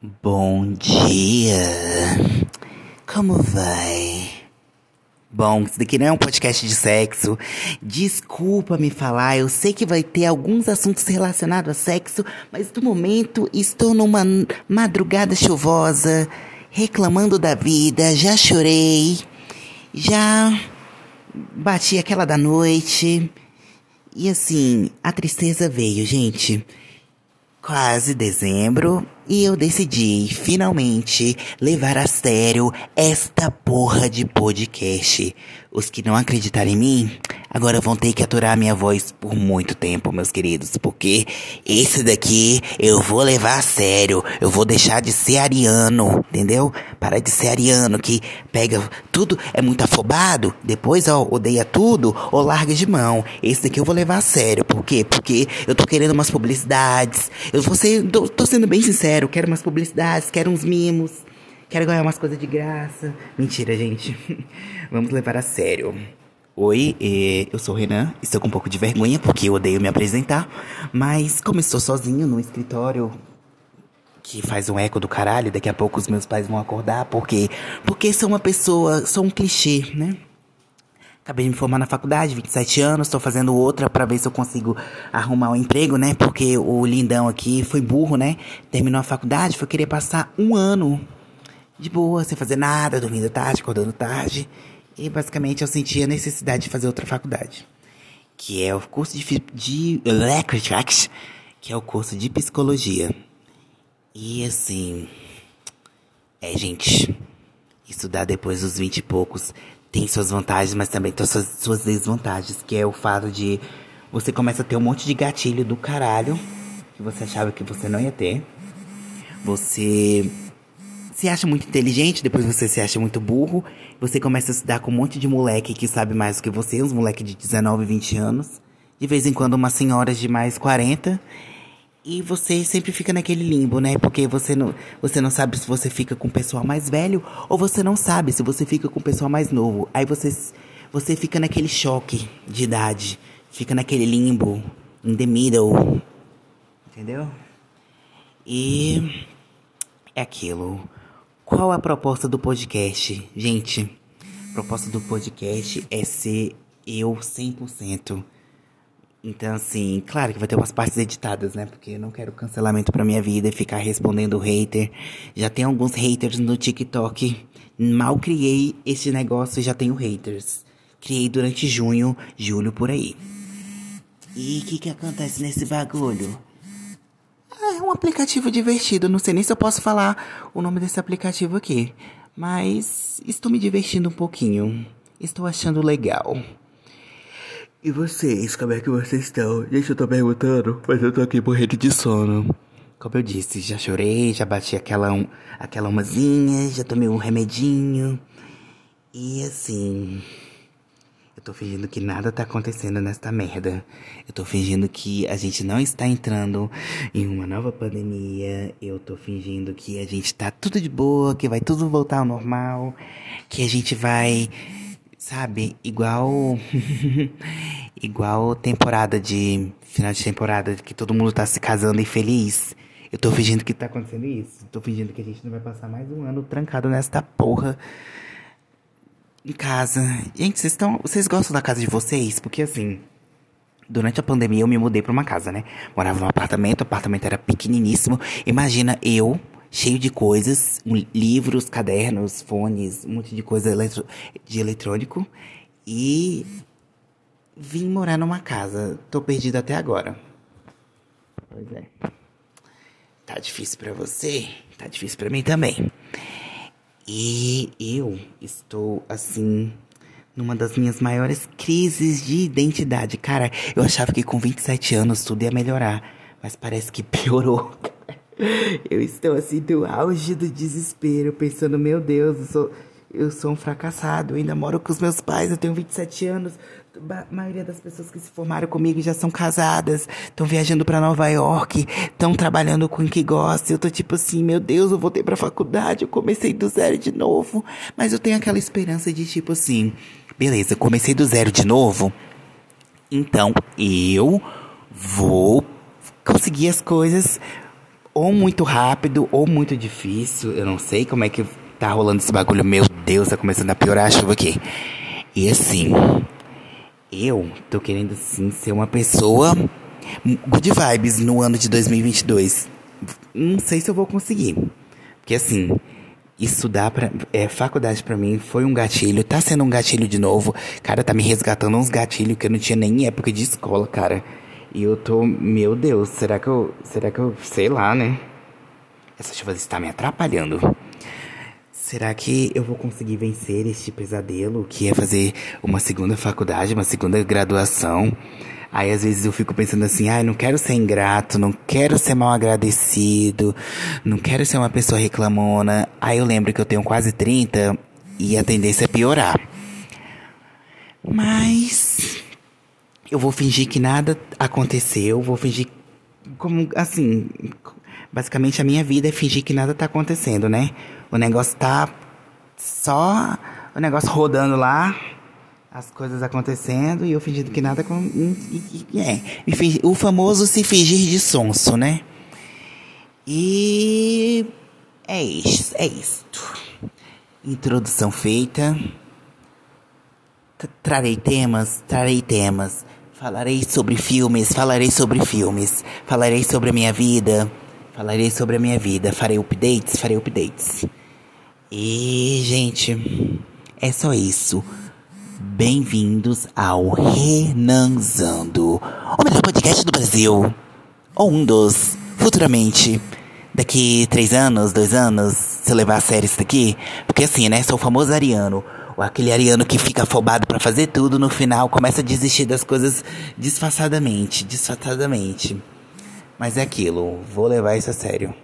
Bom dia. Como vai? Bom, isso daqui não é um podcast de sexo. Desculpa me falar, eu sei que vai ter alguns assuntos relacionados a sexo, mas no momento estou numa madrugada chuvosa, reclamando da vida, já chorei, já bati aquela da noite. E assim, a tristeza veio, gente. Quase dezembro e eu decidi finalmente levar a sério esta porra de podcast. Os que não acreditarem em mim, agora vão ter que aturar minha voz por muito tempo, meus queridos, porque esse daqui eu vou levar a sério. Eu vou deixar de ser ariano, entendeu? Parar de ser ariano que pega tudo, é muito afobado, depois ó, odeia tudo ou larga de mão. Esse daqui eu vou levar a sério. Por quê? Porque eu tô querendo umas publicidades. Eu vou ser, tô, tô sendo bem sincero, quero umas publicidades, quero uns mimos. Quero ganhar umas coisas de graça. Mentira, gente. Vamos levar a sério. Oi, eh, eu sou o Renan. Estou com um pouco de vergonha porque eu odeio me apresentar. Mas como estou sozinho no escritório que faz um eco do caralho, daqui a pouco os meus pais vão acordar porque porque sou uma pessoa, sou um clichê, né? Acabei de me formar na faculdade, 27 anos, estou fazendo outra para ver se eu consigo arrumar um emprego, né? Porque o lindão aqui foi burro, né? Terminou a faculdade, foi querer passar um ano de boa, sem fazer nada, dormindo tarde, acordando tarde. E basicamente eu senti a necessidade de fazer outra faculdade. Que é o curso de, de que é o curso de psicologia. E assim. É, gente. Estudar depois dos vinte e poucos tem suas vantagens, mas também tem suas, suas desvantagens. Que é o fato de você começa a ter um monte de gatilho do caralho que você achava que você não ia ter. Você se acha muito inteligente, depois você se acha muito burro. Você começa a se dar com um monte de moleque que sabe mais do que você, uns moleque de 19, 20 anos. De vez em quando umas senhoras de mais 40. E você sempre fica naquele limbo, né? Porque você não, você não sabe se você fica com o pessoal mais velho ou você não sabe se você fica com o pessoal mais novo. Aí você, você fica naquele choque de idade. Fica naquele limbo, in the middle. Entendeu? E é aquilo. Qual a proposta do podcast? Gente, a proposta do podcast é ser eu 100%. Então, assim, claro que vai ter umas partes editadas, né? Porque eu não quero cancelamento pra minha vida e ficar respondendo hater. Já tem alguns haters no TikTok. Mal criei esse negócio e já tenho haters. Criei durante junho, julho, por aí. E o que que acontece nesse bagulho? É um aplicativo divertido. Não sei nem se eu posso falar o nome desse aplicativo aqui. Mas estou me divertindo um pouquinho. Estou achando legal. E vocês, como é que vocês estão? Gente, eu tô perguntando, mas eu tô aqui morrendo de sono. Como eu disse, já chorei, já bati aquela, um, aquela umazinha, já tomei um remedinho. E assim. Eu tô fingindo que nada tá acontecendo nesta merda. Eu tô fingindo que a gente não está entrando em uma nova pandemia. Eu tô fingindo que a gente tá tudo de boa, que vai tudo voltar ao normal. Que a gente vai, sabe, igual. igual temporada de. Final de temporada, que todo mundo tá se casando e feliz. Eu tô fingindo que tá acontecendo isso. Tô fingindo que a gente não vai passar mais um ano trancado nesta porra em casa. Gente, vocês estão. Vocês gostam da casa de vocês? Porque assim. Durante a pandemia eu me mudei pra uma casa, né? Morava num apartamento, o apartamento era pequeniníssimo. Imagina eu, cheio de coisas, livros, cadernos, fones, um monte de coisa eletro, de eletrônico. E vim morar numa casa. Tô perdido até agora. Pois é. Tá difícil para você? Tá difícil para mim também. E eu estou assim numa das minhas maiores crises de identidade. Cara, eu achava que com 27 anos tudo ia melhorar, mas parece que piorou. Eu estou assim do auge do desespero, pensando, meu Deus, eu sou, eu sou um fracassado, eu ainda moro com os meus pais, eu tenho 27 anos. A maioria das pessoas que se formaram comigo já são casadas, estão viajando para Nova York, estão trabalhando com o que gostam. Eu tô tipo assim, meu Deus, eu voltei pra faculdade, eu comecei do zero de novo. Mas eu tenho aquela esperança de tipo assim, beleza, comecei do zero de novo, então eu vou conseguir as coisas ou muito rápido ou muito difícil. Eu não sei como é que tá rolando esse bagulho. Meu Deus, tá começando a piorar a chuva aqui. E assim, eu tô querendo sim ser uma pessoa good vibes no ano de 2022. Não sei se eu vou conseguir. Porque assim, estudar para é, faculdade para mim foi um gatilho, tá sendo um gatilho de novo. Cara, tá me resgatando uns gatilhos que eu não tinha nem em época de escola, cara. E eu tô, meu Deus, será que eu, será que eu, sei lá, né? Essa chuva está me atrapalhando. Será que eu vou conseguir vencer este pesadelo que é fazer uma segunda faculdade, uma segunda graduação? Aí às vezes eu fico pensando assim, ai, ah, não quero ser ingrato, não quero ser mal agradecido, não quero ser uma pessoa reclamona. Aí eu lembro que eu tenho quase 30 e a tendência é piorar. Mas eu vou fingir que nada aconteceu, vou fingir como assim, basicamente a minha vida é fingir que nada tá acontecendo, né? O negócio tá só o negócio rodando lá, as coisas acontecendo e eu fingindo que nada com é, o famoso se fingir de sonso, né? E é isso, é isto. Introdução feita. Trarei temas, trarei temas. Falarei sobre filmes, falarei sobre filmes. Falarei sobre a minha vida. Falarei sobre a minha vida. Farei updates, farei updates. E, gente, é só isso. Bem-vindos ao Renanzando, o melhor podcast do Brasil. Ou um dos, futuramente. Daqui três anos, dois anos, se eu levar a sério isso daqui. Porque assim, né? Sou o famoso ariano. Aquele ariano que fica afobado para fazer tudo, no final começa a desistir das coisas disfarçadamente, disfarçadamente. Mas é aquilo, vou levar isso a sério.